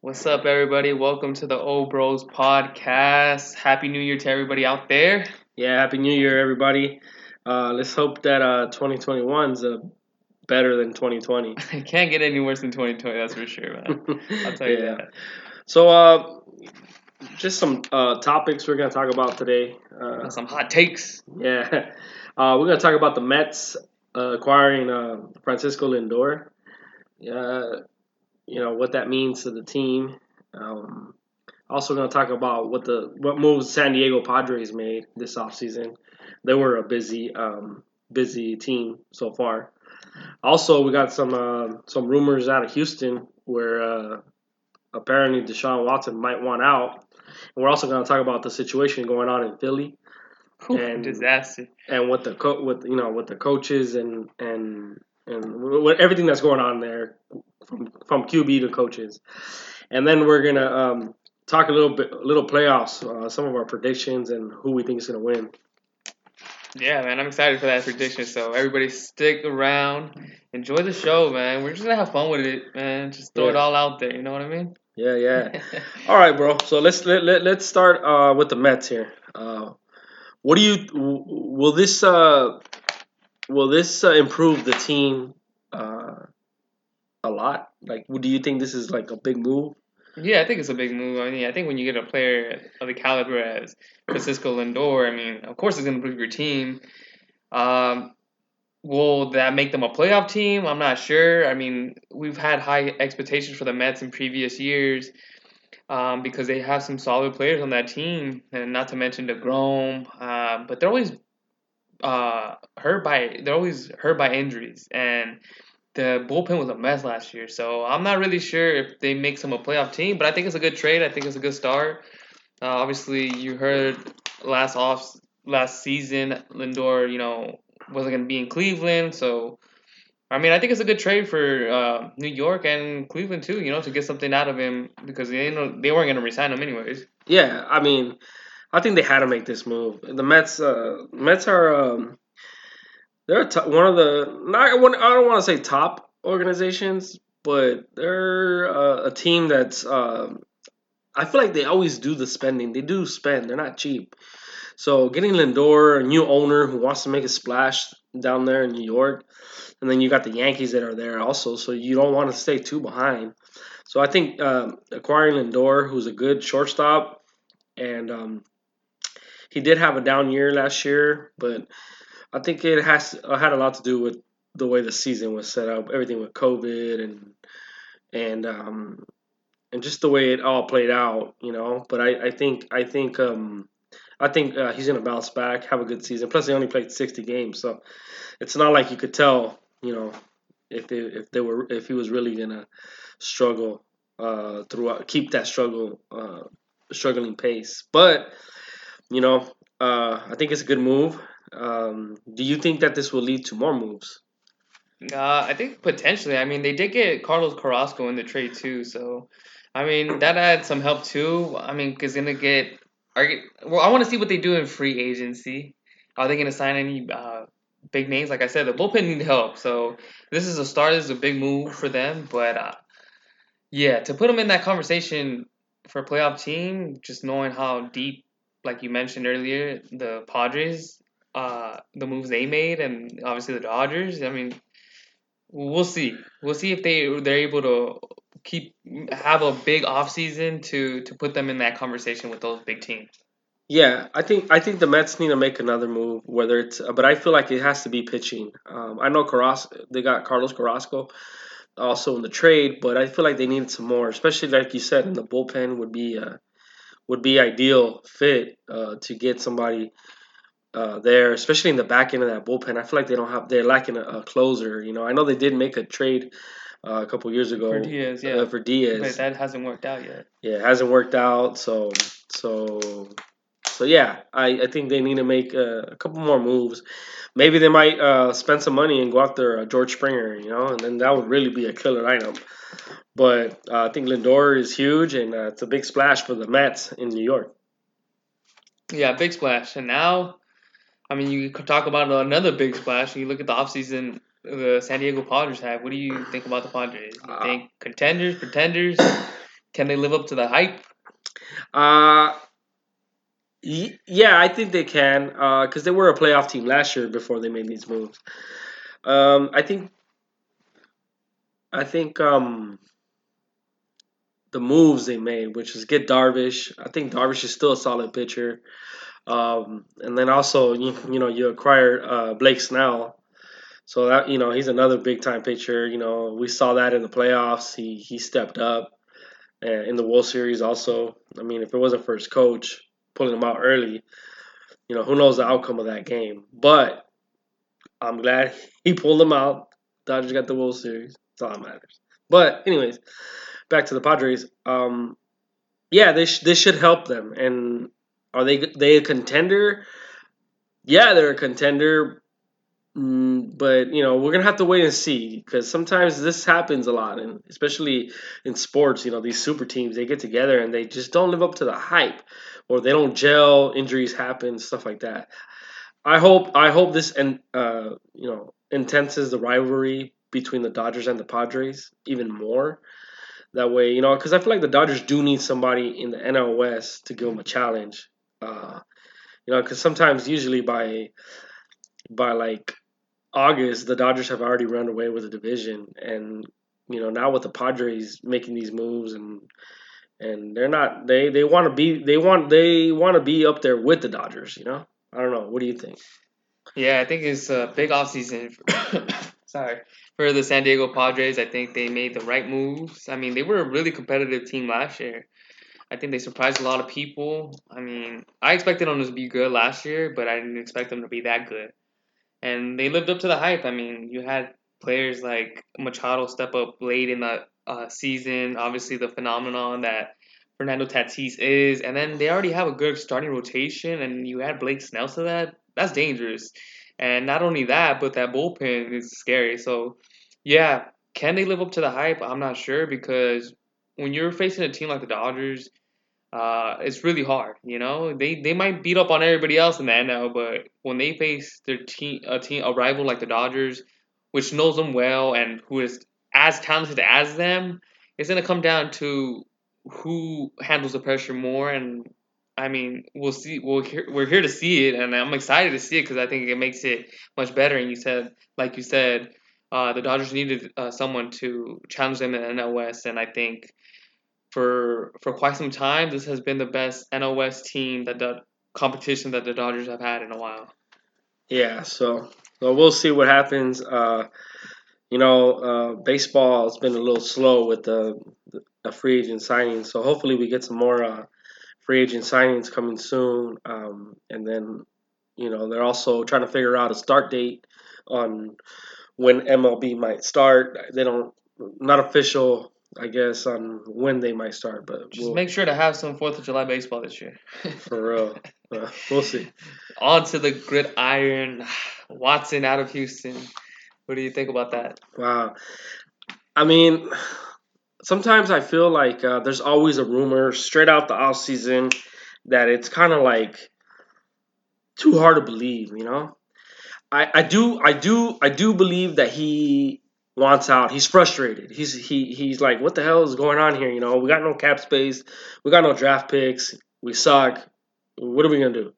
What's up, everybody? Welcome to the Old Bros podcast. Happy New Year to everybody out there. Yeah, happy New Year, everybody. Uh, let's hope that uh, 2021 is uh, better than 2020. It can't get any worse than 2020, that's for sure, man. I'll tell you Yeah. that. So, uh, just some uh, topics we're gonna talk about today. Uh, Some hot takes. yeah, uh, we're gonna talk about the Mets uh, acquiring uh, Francisco Lindor. Uh, you know what that means to the team. Um, also, gonna talk about what the what moves San Diego Padres made this offseason. They were a busy um, busy team so far. Also, we got some uh, some rumors out of Houston where uh, apparently Deshaun Watson might want out. And we're also going to talk about the situation going on in Philly And- disaster. and what the co- with you know with the coaches and and and everything that's going on there from from QB to coaches. And then we're gonna um, talk a little bit, a little playoffs, uh, some of our predictions and who we think is gonna win. Yeah, man, I'm excited for that prediction. So everybody stick around. Enjoy the show, man. We're just gonna have fun with it, man. Just throw it all out there, you know what I mean? Yeah, yeah. All right, bro. So let's let, let let's start uh, with the Mets here. Uh, what do you will this uh, will this uh, improve the team uh, a lot? Like, do you think this is like a big move? Yeah, I think it's a big move. I mean, I think when you get a player of the caliber as Francisco Lindor, I mean, of course it's going to improve your team. Um, will that make them a playoff team? I'm not sure. I mean, we've had high expectations for the Mets in previous years um, because they have some solid players on that team, and not to mention DeGrom. Uh, but they're always uh, hurt by they're always hurt by injuries and the bullpen was a mess last year, so I'm not really sure if they make some a playoff team. But I think it's a good trade. I think it's a good start. Uh, obviously, you heard last off last season, Lindor, you know, wasn't going to be in Cleveland, so I mean, I think it's a good trade for uh, New York and Cleveland too. You know, to get something out of him because they know they weren't going to resign him anyways. Yeah, I mean, I think they had to make this move. The Mets, uh, Mets are um, they're one of the not I don't want to say top organizations, but they're uh, a team that's. um I feel like they always do the spending. They do spend. They're not cheap. So getting Lindor, a new owner who wants to make a splash down there in New York, and then you got the Yankees that are there also. So you don't want to stay too behind. So I think um, acquiring Lindor, who's a good shortstop, and um, he did have a down year last year, but I think it has uh, had a lot to do with the way the season was set up, everything with COVID and and um, and just the way it all played out, you know. But I, I think I think um, I think uh, he's gonna bounce back, have a good season. Plus, he only played sixty games, so it's not like you could tell, you know, if they, if they were if he was really gonna struggle uh, throughout, keep that struggle uh, struggling pace. But you know, uh, I think it's a good move. Um, do you think that this will lead to more moves? Uh, I think potentially. I mean, they did get Carlos Carrasco in the trade too, so I mean that adds some help too. I mean, because gonna get well, I want to see what they do in free agency. Are they gonna sign any uh, big names? Like I said, the bullpen need help, so this is a start. This is a big move for them, but uh, yeah, to put them in that conversation for a playoff team, just knowing how deep, like you mentioned earlier, the Padres, uh, the moves they made, and obviously the Dodgers. I mean we'll see. We'll see if they they're able to keep have a big offseason to to put them in that conversation with those big teams. Yeah, I think I think the Mets need to make another move. Whether it's, but I feel like it has to be pitching. Um, I know Carrasco, they got Carlos Carrasco also in the trade, but I feel like they needed some more, especially like you said, in the bullpen would be uh, would be ideal fit uh, to get somebody uh, there, especially in the back end of that bullpen. I feel like they don't have they're lacking a, a closer. You know, I know they did make a trade uh, a couple years ago For Diaz, yeah. uh, for Diaz. But that hasn't worked out yet. yeah, it hasn't worked out. So so so yeah, I, I think they need to make uh, a couple more moves. Maybe they might uh, spend some money and go after uh, George Springer, you know, and then that would really be a killer lineup. But uh, I think Lindor is huge, and uh, it's a big splash for the Mets in New York. Yeah, big splash. And now, I mean, you could talk about another big splash. You look at the offseason the San Diego Padres have. What do you think about the Padres? You Uh, think contenders, pretenders? can they live up to the hype? Uh, yeah, I think they can because uh, they were a playoff team last year before they made these moves. Um, I think, I think um, the moves they made, which is get Darvish. I think Darvish is still a solid pitcher. Um, and then also, you, you know, you acquired uh, Blake Snell. So that you know he's another big time pitcher. You know we saw that in the playoffs. He he stepped up, and in the World Series also. I mean, if it wasn't for his coach pulling him out early, you know who knows the outcome of that game. But I'm glad he pulled him out. Dodgers got the World Series. That's all that matters. But anyways, back to the Padres. Um, yeah, this this should help them. And are they they a contender? Yeah, they're a contender. Mm, but you know we're gonna have to wait and see because sometimes this happens a lot, and especially in sports, you know these super teams they get together and they just don't live up to the hype, or they don't gel. Injuries happen, stuff like that. I hope I hope this and uh, you know intenses the rivalry between the Dodgers and the Padres even more that way, you know, because I feel like the Dodgers do need somebody in the NL West to give them a challenge. Uh, you know, because sometimes, usually by by like August, the Dodgers have already run away with the division, and you know now with the Padres making these moves and and they're not they they want to be they want they want to be up there with the Dodgers. You know, I don't know. What do you think? Yeah, I think it's a big offseason. sorry for the San Diego Padres. I think they made the right moves. I mean, they were a really competitive team last year. I think they surprised a lot of people. I mean, I expected them to be good last year, but I didn't expect them to be that good. And they lived up to the hype. I mean, you had players like Machado step up late in the uh, season. Obviously, the phenomenon that Fernando Tatis is, and then they already have a good starting rotation, and you add Blake Snell to that. That's dangerous. And not only that, but that bullpen is scary. So yeah, can they live up to the hype? I'm not sure because when you're facing a team like the Dodgers, uh, it's really hard. You know, they they might beat up on everybody else in the NL, but when they face their team, a team, a rival like the Dodgers, which knows them well and who is as talented as them, it's gonna come down to who handles the pressure more. And I mean, we'll see. We'll we're here to see it, and I'm excited to see it because I think it makes it much better. And you said, like you said, uh, the Dodgers needed uh, someone to challenge them in the NL West, and I think for for quite some time, this has been the best NL West team that the competition that the Dodgers have had in a while. Yeah, so so we'll see what happens. Uh, you know, uh, baseball has been a little slow with the, the free agent signings, so hopefully we get some more uh, free agent signings coming soon. Um, and then, you know, they're also trying to figure out a start date on when MLB might start. They don't not official, I guess, on when they might start, but just we'll, make sure to have some Fourth of July baseball this year. for real, uh, we'll see. On to the gridiron, Watson out of Houston. What do you think about that? Wow, I mean, sometimes I feel like uh, there's always a rumor straight out the off season that it's kind of like too hard to believe, you know. I, I do I do I do believe that he wants out. He's frustrated. He's he he's like, what the hell is going on here? You know, we got no cap space. We got no draft picks. We suck. What are we gonna do?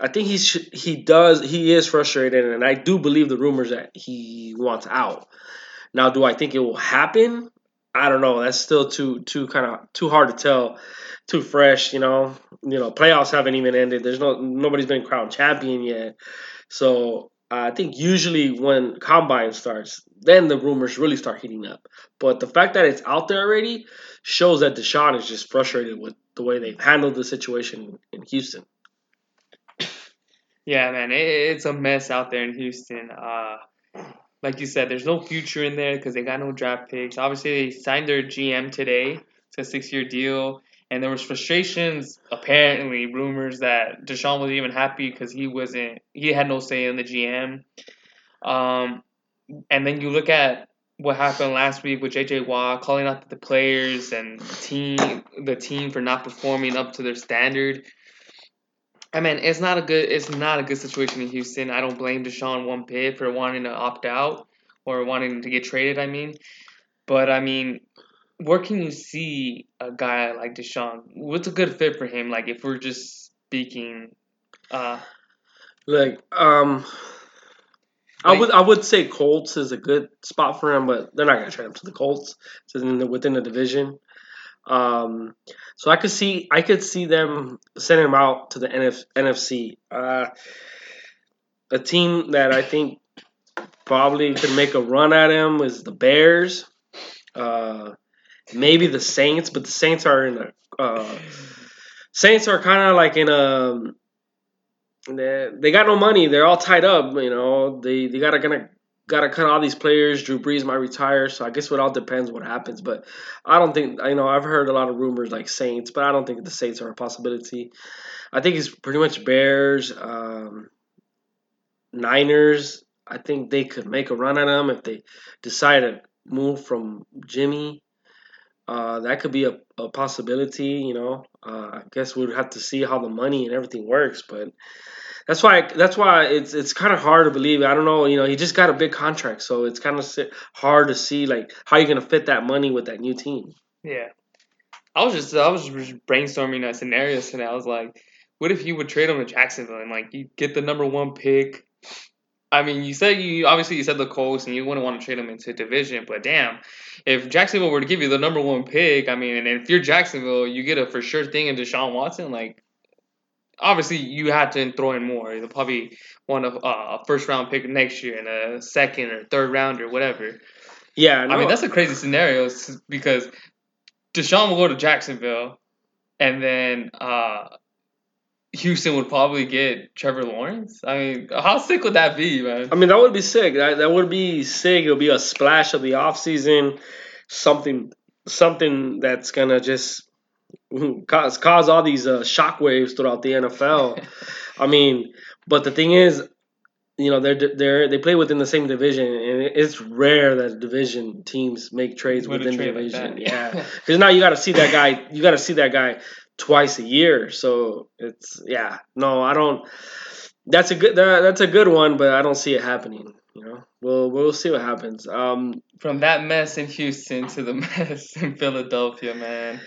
I think he's he does he is frustrated, and I do believe the rumors that he wants out. Now, do I think it will happen? I don't know. That's still too too kind of too hard to tell. Too fresh, you know. You know, playoffs haven't even ended. There's no nobody's been crowned champion yet. So uh, I think usually when combine starts, then the rumors really start heating up. But the fact that it's out there already shows that Deshaun is just frustrated with the way they've handled the situation in Houston. Yeah, man, it, it's a mess out there in Houston. Uh, like you said, there's no future in there because they got no draft picks. Obviously, they signed their GM today. It's a six-year deal and there was frustrations, apparently rumors that Deshaun wasn't even happy because he wasn't, he had no say in the GM. Um, and then you look at what happened last week with JJ Watt calling out the players and team, the team for not performing up to their standard. I mean, it's not a good, it's not a good situation in Houston. I don't blame Deshaun one bit for wanting to opt out or wanting to get traded. I mean, but I mean, where can you see a guy like Deshaun? What's a good fit for him? Like if we're just speaking, uh, like um. I would I would say Colts is a good spot for him, but they're not going to trade him to the Colts. It's in the, within the division. Um, so I could see I could see them sending him out to the NF, NFC. Uh, a team that I think probably could make a run at him is the Bears. Uh, maybe the Saints, but the Saints are in a uh, Saints are kind of like in a they, got no money. They're all tied up. You know, they they gotta gonna gotta cut all these players. Drew Brees might retire, so I guess it all depends what happens. But I don't think I know. I've heard a lot of rumors like Saints, but I don't think the Saints are a possibility. I think it's pretty much Bears, um, Niners. I think they could make a run at them if they decide to move from Jimmy. Uh, that could be a, a possibility, you know. Uh, I guess we'd have to see how the money and everything works, but that's why that's why it's it's kind of hard to believe. I don't know, you know, he just got a big contract, so it's kind of hard to see like how you're gonna fit that money with that new team. Yeah, I was just I was just brainstorming a scenario today. I was like, what if you would trade him to Jacksonville and like you get the number one pick? I mean, you said you obviously you said the Colts and you wouldn't want to trade him into division, but damn, if Jacksonville were to give you the number one pick, I mean, and if you're Jacksonville, you get a for sure thing in Deshaun Watson, like obviously you had to throw in more. You'll probably want a, uh, a first round pick next year and a second or third round or whatever. Yeah, no. I mean that's a crazy scenario because Deshaun will go to Jacksonville, and then uh, Houston would probably get Trevor Lawrence. I mean, how sick would that be, man? I mean, that would be sick. That, that would be sick. It would be a splash of the offseason, something something that's gonna just cause cause all these uh, shockwaves throughout the NFL. I mean, but the thing is, you know, they're they're they play within the same division, and it's rare that division teams make trades within the division. Like yeah, because now you got to see that guy. You got to see that guy twice a year. So it's yeah. No, I don't. That's a good. That, that's a good one, but I don't see it happening. You know, we'll we'll see what happens. Um, from that mess in Houston to the mess in Philadelphia, man.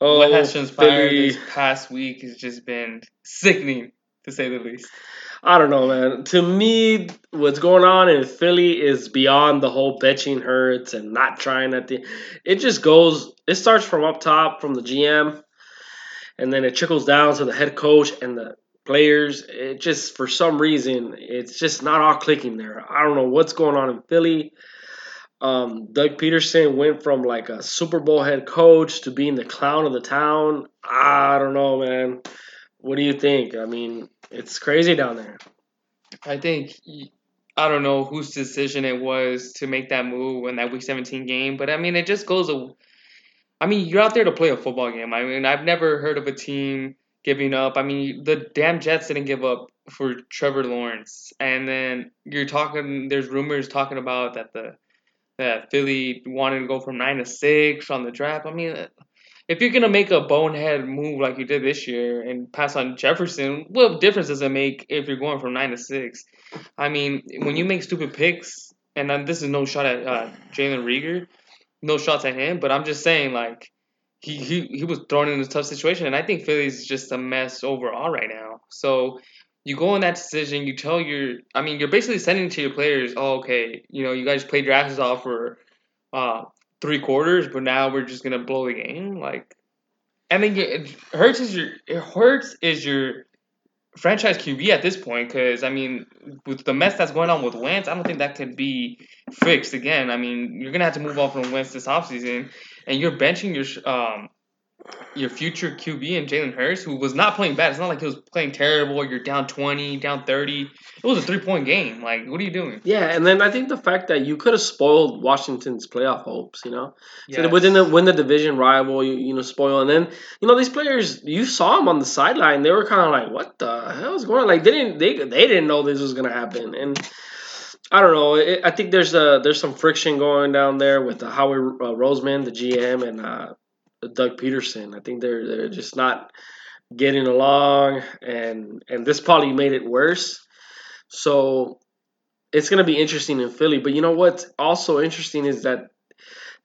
Oh, what has transpired Philly. this past week has just been sickening, to say the least. I don't know, man. To me, what's going on in Philly is beyond the whole benching Hurts and not trying at the. It just goes. It starts from up top from the GM, and then it trickles down to the head coach and the players. It just for some reason it's just not all clicking there. I don't know what's going on in Philly. Um, Doug Pederson went from like a Super Bowl head coach to being the clown of the town. I don't know, man. What do you think? I mean, it's crazy down there. I think I don't know whose decision it was to make that move in that Week 17 game, but I mean, it just goes. I mean, you're out there to play a football game. I mean, I've never heard of a team giving up. I mean, the damn Jets didn't give up for Trevor Lawrence, and then you're talking. There's rumors talking about that the that Philly wanted to go from nine to six on the draft. I mean, if you're gonna make a bonehead move like you did this year and pass on Jefferson, what difference does it make if you're going from nine to six? I mean, when you make stupid picks, and this is no shot at uh, Jalen Reagor, no shots at him, but I'm just saying like. He, he, he was thrown in a tough situation, and I think Philly's just a mess overall right now. So you go in that decision, you tell your, I mean, you're basically sending to your players, oh, okay, you know, you guys played your asses off for uh, three quarters, but now we're just gonna blow the game, like, and then it hurts is your, it hurts is your franchise QB at this point, because I mean, with the mess that's going on with Wentz, I don't think that could be fixed again. I mean, you're gonna have to move on from Wentz this offseason, and you're benching your um your future QB and Jalen Hurts, who was not playing bad. It's not like he was playing terrible. You're down twenty, down thirty. It was a three point game. Like, what are you doing? Yeah, and then I think the fact that you could have spoiled Washington's playoff hopes. You know, yes. so within the win the division rival, you you know spoil, and then you know these players. You saw them on the sideline. They were kind of like, "What the hell is going on?" Like they didn't they they didn't know this was gonna happen, and. I don't know. It, I think there's a there's some friction going down there with uh, Howie uh, Roseman, the GM, and uh, Doug Pederson. I think they're they're just not getting along, and and this probably made it worse. So it's gonna be interesting in Philly. But you know what's also interesting is that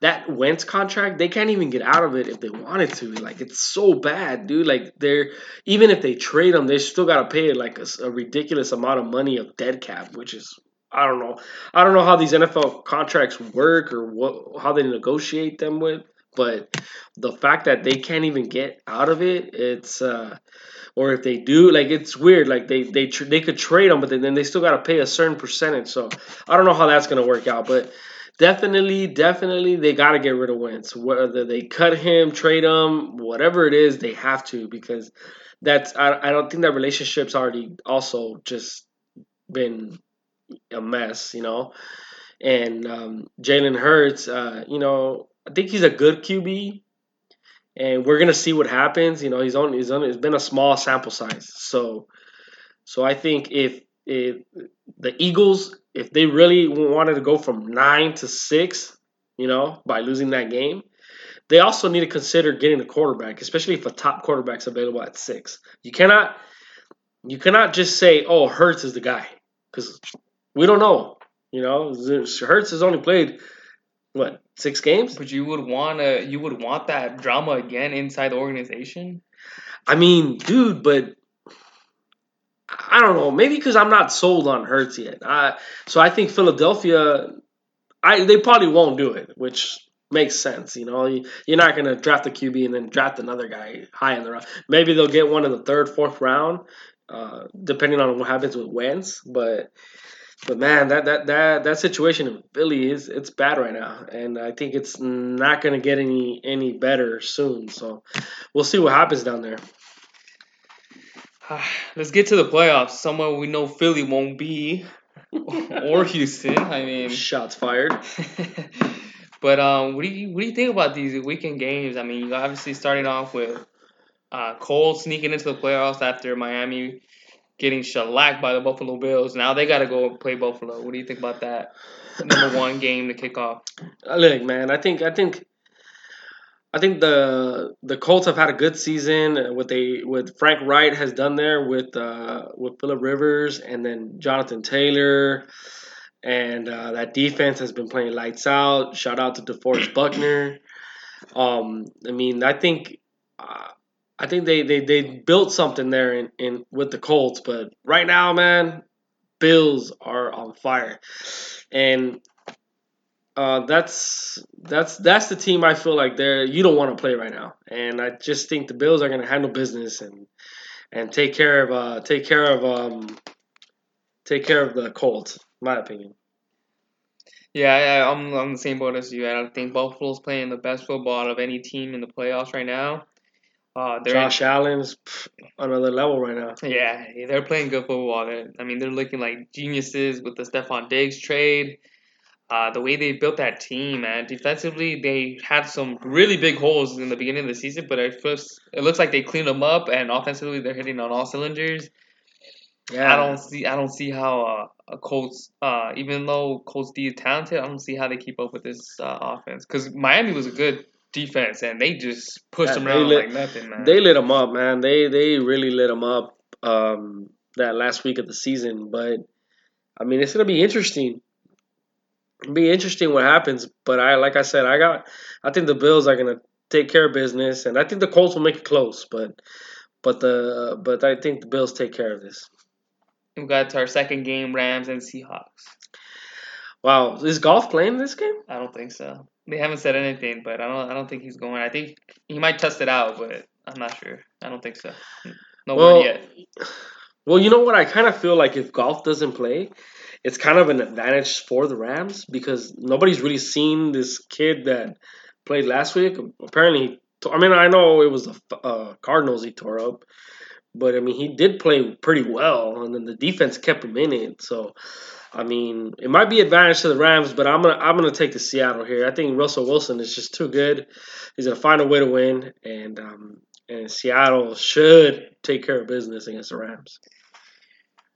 that Wentz contract, they can't even get out of it if they wanted to. Like it's so bad, dude. Like they're even if they trade them, they still gotta pay like a, a ridiculous amount of money of dead cap, which is I don't know. I don't know how these NFL contracts work or what how they negotiate them with, but the fact that they can't even get out of it, it's uh or if they do, like it's weird. Like they they tr- they could trade them, but then they still got to pay a certain percentage. So I don't know how that's gonna work out, but definitely, definitely, they got to get rid of Wentz. Whether they cut him, trade him, whatever it is, they have to because that's. I, I don't think that relationship's already also just been a mess, you know. And um, Jalen Hurts, uh, you know, I think he's a good QB, and we're gonna see what happens. You know, he's on. He's on. It's been a small sample size, so so I think if if the Eagles if they really wanted to go from nine to six, you know, by losing that game, they also need to consider getting a quarterback, especially if a top quarterback's available at six. You cannot, you cannot just say, "Oh, Hurts is the guy," because we don't know. You know, Hurts has only played what six games. But you would wanna, you would want that drama again inside the organization. I mean, dude, but I don't know. Maybe because I'm not sold on Hurts yet. I, so I think Philadelphia, I they probably won't do it, which makes sense. You know, you, are not going to draft a QB and then draft another guy high in the round. Maybe they'll get one in the third, fourth round, uh, depending on what happens with Wentz. But but man, that that that that situation in Philly is it's bad right now, and I think it's not going to get any any better soon. So we'll see what happens down there. Let's get to the playoffs. Somewhere we know Philly won't be, or Houston. I mean, shots fired. but um, what do you what do you think about these weekend games? I mean, you obviously starting off with uh, Colts sneaking into the playoffs after Miami getting shellacked by the Buffalo Bills. Now they got to go play Buffalo. What do you think about that? Number one game to kick off. Look, man, I think I think I think the the Colts have had a good season. What they what Frank Reich has done there with uh, with Philip Rivers and then Jonathan Taylor, and uh, that defense has been playing lights out. Shout out to DeForest Buckner. Um, I mean, I think uh, I think they, they they built something there in, in with the Colts, but right now, man, Bills are on fire, and uh, that's that's that's the team I feel like they're you don't want to play right now, and I just think the Bills are going to handle business and and take care of uh, take care of um, take care of the Colts, my opinion. Yeah, I, I'm on the same boat as you. I don't think Buffalo's playing the best football of any team in the playoffs right now. Uh, Josh in, Allen's another level right now. Yeah, they're playing good football. They're, I mean, they're looking like geniuses with the Stefon Diggs trade. Uh, the way they built that team, man. Defensively, they had some really big holes in the beginning of the season, but at first, it looks like they cleaned them up, and offensively, they're hitting on all cylinders. Yeah, I don't see. I don't see how uh, a Colts, uh, even though Colts D is talented, I don't see how they keep up with this uh, offense. Because Miami was a good defense, and they just pushed them around lit, like nothing, man. They lit them up, man. They they really lit them up um, that last week of the season. But I mean, it's gonna be interesting be interesting what happens. But I, like I said, I got, I think the Bills are gonna take care of business, and I think the Colts will make it close. But, but the, but I think the Bills take care of this. We got to our second game: Rams and Seahawks. Wow, is Goff playing this game? I don't think so. They haven't said anything, but I don't. I don't think he's going. I think he might test it out, but I'm not sure. I don't think so. No well, word yet. Well, you know what? I kind of feel like if Goff doesn't play, it's kind of an advantage for the Rams because nobody's really seen this kid that played last week. Apparently, I mean, I know it was the uh, Cardinals he tore up, but I mean, he did play pretty well, and then the defense kept him in it. So, I mean, it might be advantage to the Rams, but I'm gonna I'm gonna take the Seattle here. I think Russell Wilson is just too good. He's gonna find a way to win, and um, and Seattle should take care of business against the Rams.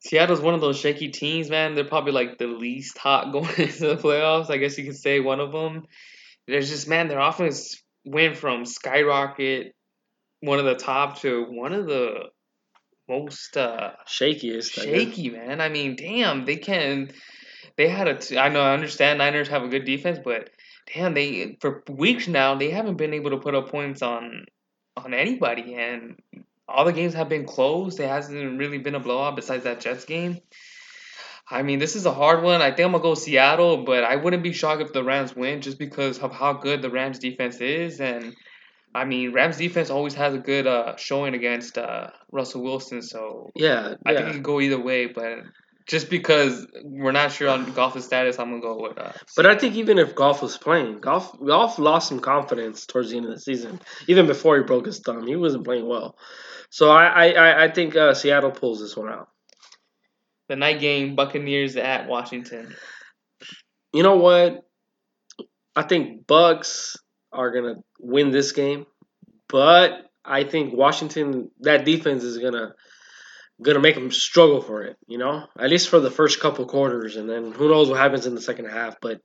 Seattle's one of those shaky teams, man. They're probably like the least hot going into the playoffs. I guess you could say one of them. There's just man, their offense went from skyrocket, one of the top, to one of the most uh, shakiest. Shaky, man. I mean, damn, they can. They had a. T- I know. I understand. Niners have a good defense, but damn, they for weeks now they haven't been able to put up points on on anybody, and all the games have been close. There hasn't really been a blowout besides that Jets game. I mean, this is a hard one. I think I'm gonna go Seattle, but I wouldn't be shocked if the Rams win just because of how good the Rams defense is, and I mean, Rams defense always has a good uh, showing against uh, Russell Wilson, so Yeah, I yeah. think it can go either way. But just because we're not sure on Goff's status, I'm gonna go with. Uh, But I think even if Goff was playing, Goff Goff lost some confidence towards the end of the season. Even before he broke his thumb, he wasn't playing well. So I I, I- I think uh, Seattle pulls this one out. the night game, Buccaneers at Washington. You know what? I think Bucks are gonna win this game, but I think Washington that defense is gonna gonna make them struggle for it. You know, at least for the first couple quarters, and then who knows what happens in the second half. But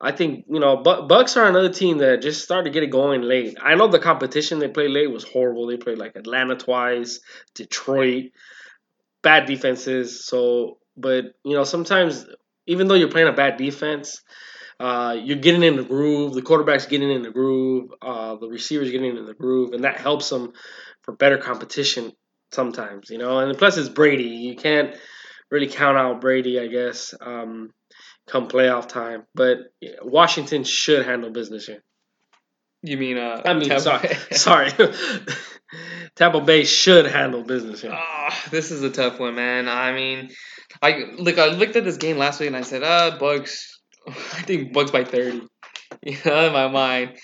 I think you know Bucks are another team that just started to get it going late. I know the competition they played late was horrible. They played like Atlanta twice, Detroit, bad defenses. So, but you know sometimes even though you're playing a bad defense, uh, you're getting in the groove. The quarterback's getting in the groove. Uh, the receivers getting in the groove, and that helps them for better competition sometimes. You know, and plus it's Brady. You can't really count out Brady, I guess, um, come playoff time. But yeah, Washington should handle business here. You mean uh? I mean, Tampa sorry, sorry. Tampa Bay should handle business here. Ah, this is a tough one, man. I mean, I look. I looked at this game last week and I said, "Ah, Bucks." I think Bucks by thirty. You know, in my mind,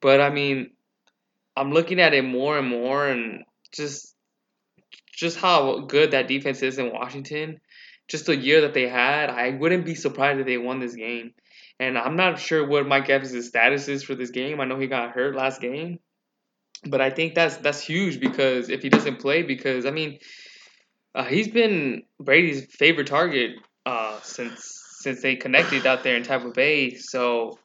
but I mean, I'm looking at it more and more, and just, just how good that defense is in Washington. Just the year that they had, I wouldn't be surprised if they won this game. And I'm not sure what Mike Evans' status is for this game. I know he got hurt last game, but I think that's that's huge because if he doesn't play, because I mean, uh, he's been Brady's favorite target uh, since since they connected out there in Tampa Bay. So,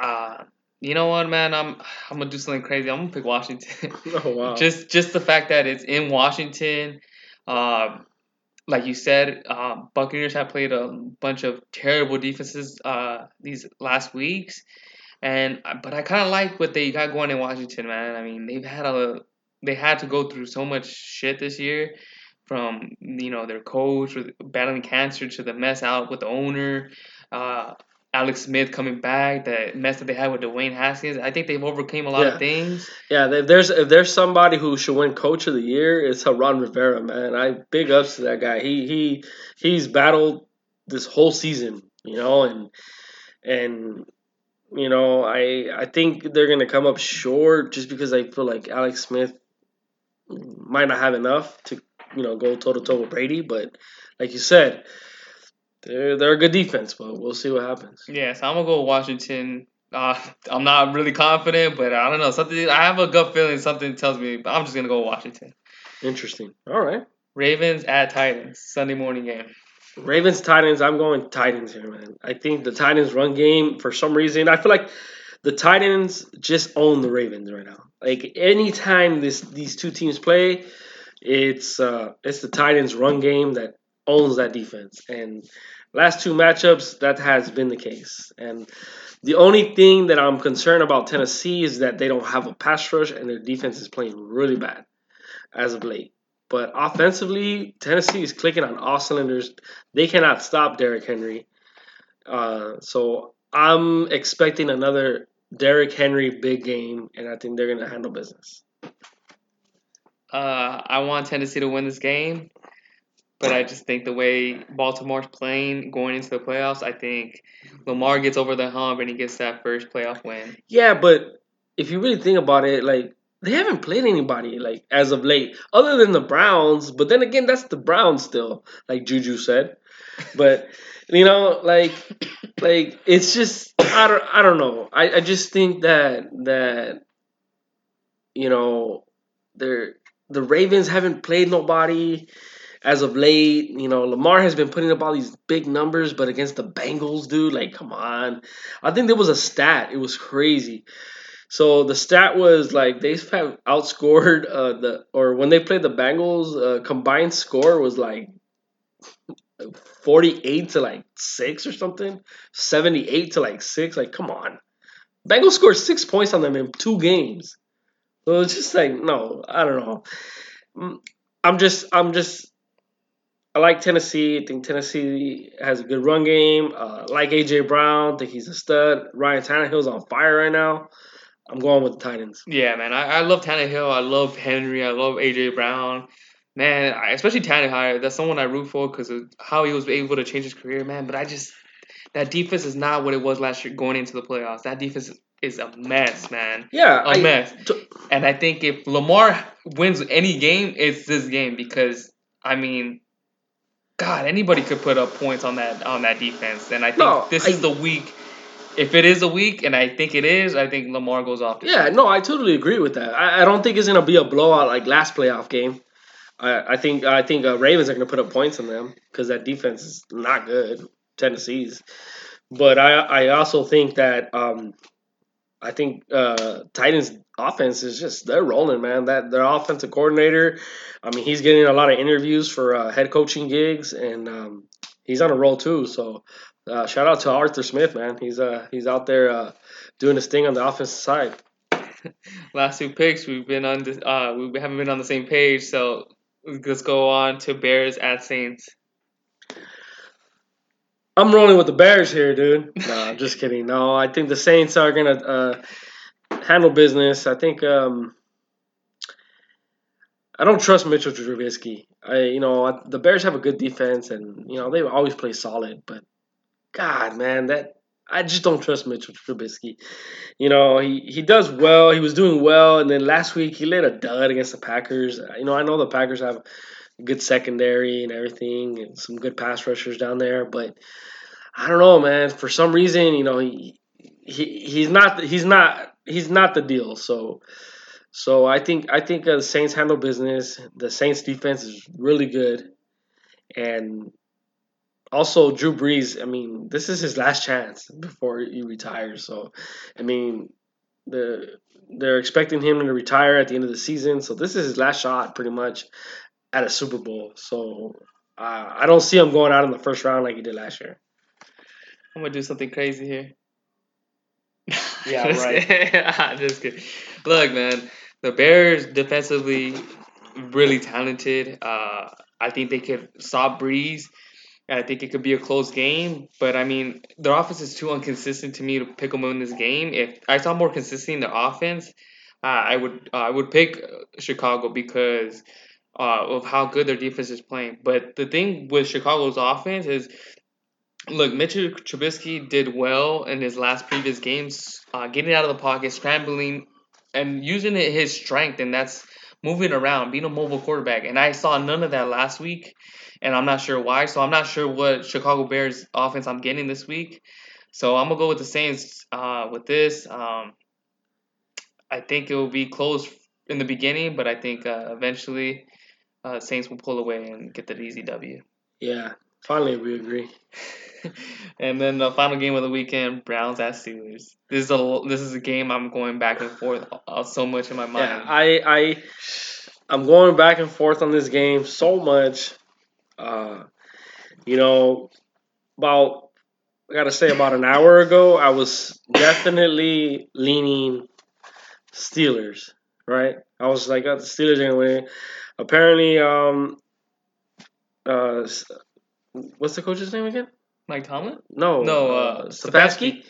uh, you know what, man, I'm I'm gonna do something crazy. I'm gonna pick Washington. Oh wow! just just the fact that it's in Washington. Um, like you said, uh, Buccaneers have played a bunch of terrible defenses uh, these last weeks, and but I kind of like what they got going in Washington, man. I mean, they've had a they had to go through so much shit this year, from you know their coach with battling cancer to the mess out with the owner, uh, Alex Smith coming back, the mess that they had with Dwayne Haskins. I think they've overcame a lot Yeah. of things. Yeah, if there's if there's somebody who should win Coach of the Year, it's Ron Rivera, man. I big ups to that guy. He he he's battled this whole season, you know, and and you know I I think they're gonna come up short just because I feel like Alex Smith might not have enough to you know go toe to toe with Brady, but like you said, they're they're a good defense, but we'll see what happens. Yeah, so I'm gonna go Washington. Uh, I'm not really confident, but I don't know. Something I have a gut feeling. Something tells me, but I'm just gonna go Washington. Interesting. All right. Ravens at Titans Sunday morning game. Ravens Titans. I'm going Titans here, man. I think the Titans run game for some reason. I feel like the Titans just own the Ravens right now. Like anytime this these two teams play, it's uh it's the Titans run game that owns that defense. And last two matchups, that has been the case. And the only thing that I'm concerned about Tennessee is that they don't have a pass rush and their defense is playing really bad as of late. But offensively, Tennessee is clicking on all cylinders. They cannot stop Derrick Henry. Uh, so I'm expecting another Derrick Henry big game, and I think they're going to handle business. Uh, I want Tennessee to win this game, but I just think the way Baltimore's playing going into the playoffs, I think Lamar gets over the hump and he gets that first playoff win. Yeah, but if you really think about it, like they haven't played anybody like as of late, other than the Browns. But then again, that's the Browns still, like Juju said. But you know, like like it's just I don't I don't know. I, I just think that that you know they're the Ravens haven't played nobody as of late. You know, Lamar has been putting up all these big numbers, but against the Bengals, dude, like come on. I think there was a stat. It was crazy. So the stat was like they have outscored uh, the or when they played the Bengals, uh, combined score was like forty eight to like six or something, seventy eight to like six. Like come on, Bengals scored six points on them in two games. So it's just like no, I don't know. Mm, I'm just I'm just I like Tennessee. I think Tennessee has a good run game. Uh, like AJ Brown, I think he's a stud. Ryan Tannehill's on fire right now. I'm going with the Titans. Yeah, man. I, I love Tannehill. I love Henry. I love AJ Brown. Man, I, especially Tannehill. That's someone I root for because of how he was able to change his career, man. But I just that defense is not what it was last year going into the playoffs. That defense is, a mess, man. Yeah, A I- mess. t- And I think if Lamar wins any game, it's this game because I mean, God, anybody could put up points on that on that defense. And I think No, this I- is the week. If it is a week, and I think it is, I think Lamar goes off. Yeah, no, I totally agree with that. I, I don't think it's gonna be a blowout like last playoff game. I, I think I think uh, Ravens are gonna put up points on them because that defense is not good. Tennessee's, but I I also think that um, I think uh, Titans offense is just they're rolling, man. That their offensive coordinator, I mean, he's getting a lot of interviews for uh, head coaching gigs, and um, he's on a roll too. So. Uh, shout out to Arthur Smith, man. He's uh he's out there uh, doing his thing on the offensive side. Last two picks, we've been on this. Uh, we haven't been on the same page, so let's go on to Bears at Saints. I'm rolling with the Bears here, dude. No, I'm just kidding. No, I think the Saints are gonna uh, handle business. I think um, I don't trust Mitchell Trubisky. I, you know, the Bears have a good defense, and you know they always play solid. But God, man, that I just don't trust Mitchell Trubisky. You know, he he does well. He was doing well, and then last week he laid a dud against the Packers. You know, I know the Packers have good secondary and everything, and some good pass rushers down there, but I don't know, man. For some reason, you know, he, he he's not he's not he's not the deal. So so I think I think uh, the Saints handle business. The Saints defense is really good, and also Drew Brees. I mean, this is his last chance before he retires. So I mean, the they're expecting him to retire at the end of the season. So this is his last shot, pretty much, at a Super Bowl. So uh, I don't see him going out in the first round like he did last year. I'm gonna do something crazy here. Yeah, right. Just kidding. Look, man, the Bears defensively really talented. Uh, I think they could stop Brees. I think it could be a close game, but I mean, their offense is too inconsistent to me to pick them in this game. If I saw more consistency in their offense, uh, I would uh, I would pick Chicago because uh, of how good their defense is playing. But the thing with Chicago's offense is look, Mitchell Trubisky did well in his last previous games, uh, getting out of the pocket, scrambling, and using his strength, and that's moving around, being a mobile quarterback. And I saw none of that last week, and I'm not sure why. So I'm not sure what Chicago Bears offense I'm getting this week. So I'm gonna go with the Saints uh, with this. Um, I think it will be close in the beginning, but I think uh, eventually uh, Saints will pull away and get that easy W. Yeah, finally we agree. and then the final game of the weekend, Browns at Steelers. This is a this is a game I'm going back and forth uh, so much in my mind. Yeah, I I I'm going back and forth on this game so much. Uh, you know, about I gotta say about an hour ago, I was definitely leaning Steelers. Right, I was like, oh, the Steelers are gonna win. Apparently, um, uh, what's the coach's name again? Mike Tomlin? No, No, uh, uh.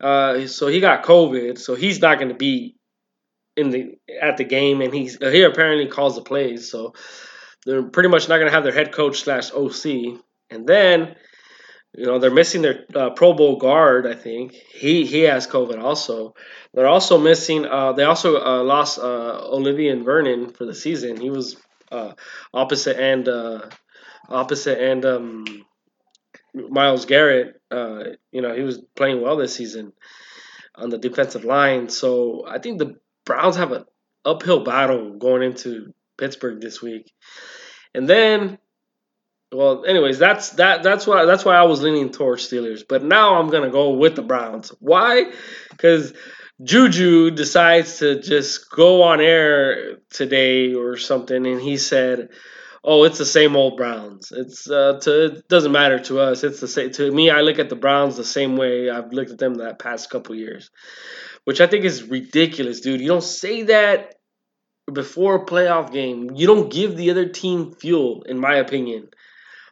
Uh, so he got COVID, so he's not going to be in the at the game, and he's he apparently calls the plays. So they're pretty much not going to have their head coach slash OC, and then you know they're missing their uh, Pro Bowl guard. I think he he has COVID also. They're also missing. Uh, they also uh, lost uh, Olivier Vernon for the season. He was uh, opposite end uh, opposite end. Um, Myles Garrett, you know, he was playing well this season on the defensive line. So I think the Browns have an uphill battle going into Pittsburgh this week. And then, well, anyways, that's that. That's why that's why I was leaning towards Steelers. But now I'm gonna go with the Browns. Why? Because Juju decides to just go on air today or something, and he said, oh, it's the same old Browns. It's uh, to it doesn't matter to us. It's the same to me. I look at the Browns the same way I've looked at them that past couple years, which I think is ridiculous, dude. You don't say that before a playoff game. You don't give the other team fuel, in my opinion.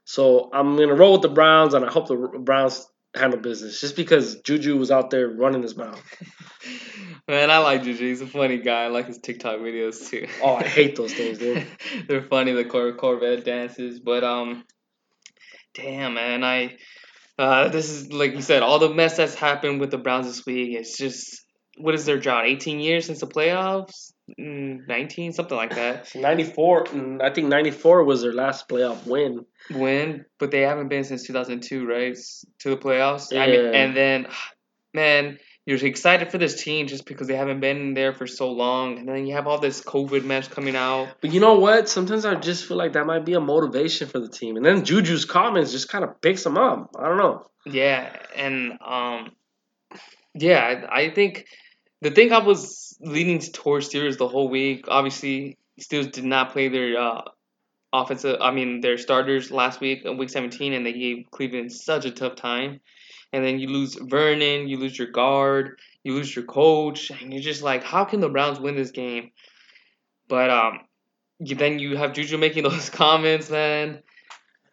So I'm gonna roll with the Browns, and I hope the Browns handle business. Just because Juju was out there running his mouth. Man, I like Juju. He's a funny guy. I like his TikTok videos too. Oh, I hate those things, dude. They're funny, the Cor- Corvette dances. But um, damn, man, I uh, this is like you said, all the mess that's happened with the Browns this week. It's just what is their job? Eighteen years since the playoffs. Mm, 19 something like that. 94 mm, i think 94 was their last playoff win. Win but they haven't been since 2002 right? To the playoffs? Yeah. I mean, and then man you're excited for this team just because they haven't been there for so long. And then you have all this covid mess coming out. But you know what? Sometimes i just feel like that might be a motivation for the team. And then juju's comments just kind of picks them up. I don't know. Yeah and um yeah i, I think the thing I was leaning towards Steelers the whole week, obviously, Steelers did not play their uh, offensive, I mean, their starters last week, in week 17, and they gave Cleveland such a tough time. And then you lose Vernon, you lose your guard, you lose your coach, and you're just like, how can the Browns win this game? But um, you, then you have Juju making those comments, man.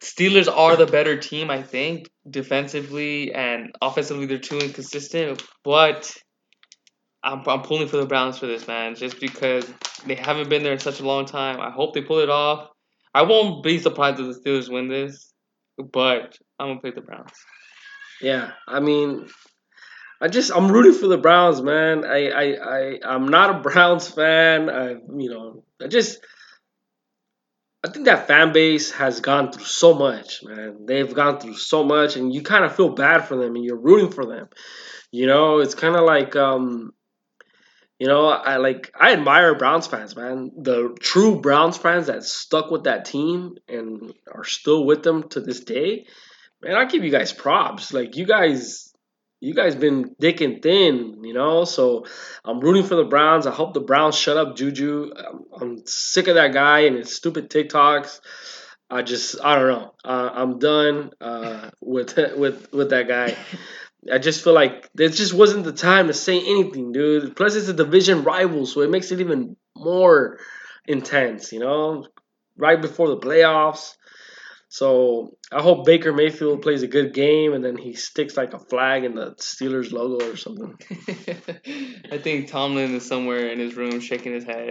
Steelers are the better team, I think, defensively and offensively. They're too inconsistent, but I'm, I'm pulling for the Browns for this, man, just because they haven't been there in such a long time. I hope they pull it off. I won't be surprised if the Steelers win this, but I'm gonna play the Browns. Yeah, I mean, I just I'm rooting for the Browns, man. I I, I I'm not a Browns fan. I you know I just I think that fan base has gone through so much, man. They've gone through so much, and you kind of feel bad for them, and you're rooting for them. You know, it's kind of like um, you know, I like I admire Browns fans, man. The true Browns fans that stuck with that team and are still with them to this day. Man, I give you guys props. Like you guys you guys been thick and thin, you know. So I'm rooting for the Browns. I hope the Browns shut up Juju. I'm, I'm sick of that guy and his stupid TikToks. I just I don't know. Uh, I'm done uh, with with with that guy. I just feel like there just wasn't the time to say anything, dude. Plus, it's a division rival, so it makes it even more intense, you know, right before the playoffs. So I hope Baker Mayfield plays a good game and then he sticks like a flag in the Steelers logo or something. I think Tomlin is somewhere in his room shaking his head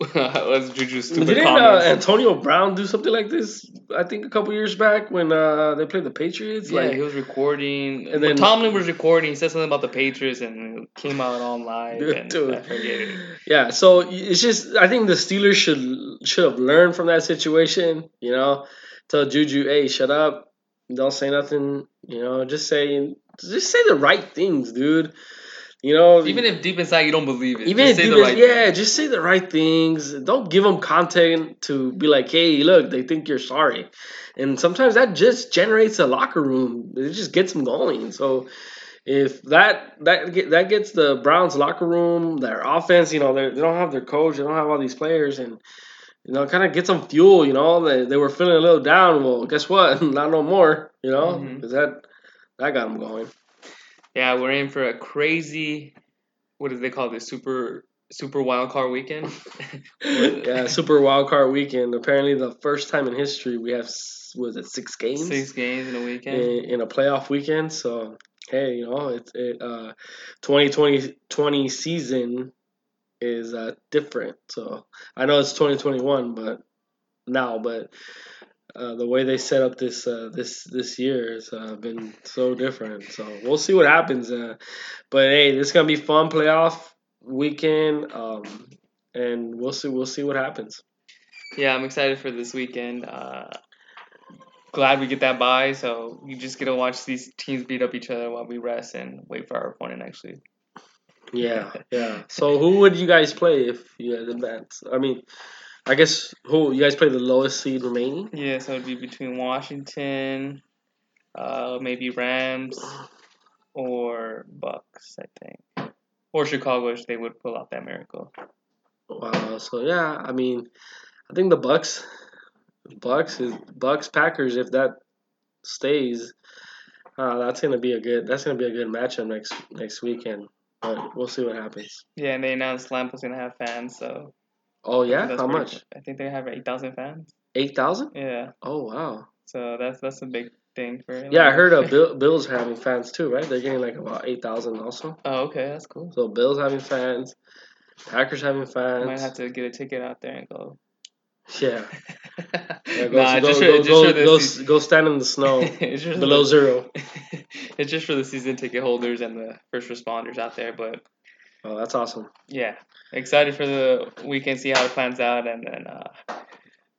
was Juju's stupid Didn't uh, Antonio Brown do something like this? I think a couple years back when uh, they played the Patriots. Yeah, like, he was recording. And then Tomlin was recording. He said something about the Patriots and it came out on live. and dude. I it. Yeah, so it's just I think the Steelers should should have learned from that situation. You know, tell Juju, hey, shut up, don't say nothing. You know, just say just say the right things, dude. You know, even if deep inside you don't believe it, even if deep right yeah, just say the right things. Don't give them content to be like, hey, look, they think you're sorry, and sometimes that just generates a locker room. It just gets them going. So if that that that gets the Browns locker room, their offense, you know, they don't have their coach, they don't have all these players, and you know, kind of get some fuel. You know, they they were feeling a little down. Well, guess what? Not no more. You know, because mm-hmm. that that got them going. Yeah, we're in for a crazy. What do they call this? Super super wild card weekend. yeah, super wild card weekend. Apparently, the first time in history we have was it six games? Six games in a weekend in, in a playoff weekend. So hey, you know it's it uh 2020 season is uh different. So I know it's 2021, but now, but uh, the way they set up this uh, this this year has uh, been so different. So we'll see what happens. Uh, but hey, this is gonna be fun playoff weekend, um, and we'll see we'll see what happens. Yeah, I'm excited for this weekend. Uh, glad we get that bye, so you just get to watch these teams beat up each other while we rest and wait for our opponent next week. Yeah, yeah. So who would you guys play if you had advanced? I mean, I guess who you guys play the lowest seed remaining? Yeah, so it'd be between Washington, uh, maybe Rams, or Bucs, I think, or Chicago if they would pull out that miracle. Wow. So yeah, I mean, I think the Bucs Bucs is Bucs Packers. If that stays, uh, that's gonna be a good. That's gonna be a good matchup next next weekend. But we'll see what happens. Yeah, and they announced Tampa's gonna have fans, so. Oh yeah, how much? I think they have eight thousand fans. Eight thousand? Yeah, Oh wow. so that's that's a big thing for. Yeah, I heard of Bill, Bills having fans too, right? They're getting like about eight thousand also. Oh, okay, that's cool. So Bills having fans, Packers having I fans. might have to get a ticket out there and go. Yeah. Yeah, go, nah, go, just for, just for the go, go stand in the snow below for zero. it's just for the season ticket holders and the first responders out there. But Oh, that's awesome. yeah, excited for the weekend, see how it plans out, and then uh,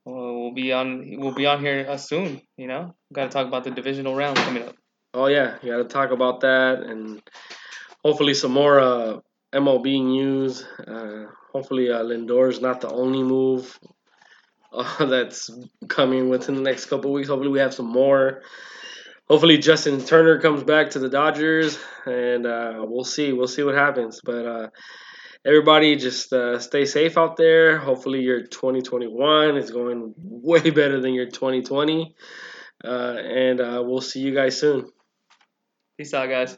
we'll, be on we'll be on here uh, soon. You know, got to talk about the divisional round coming up. Oh yeah, you got to talk about that and hopefully some more uh, MLB news. Uh, hopefully uh, is not the only move uh, that's coming within the next couple weeks. Hopefully we have some more. Hopefully Justin Turner comes back to the Dodgers, and uh, we'll see. We'll see what happens. But uh, everybody, just uh, stay safe out there. Hopefully your 2021 is going way better than your 2020. Uh, and uh, we'll see you guys soon. Peace out, guys.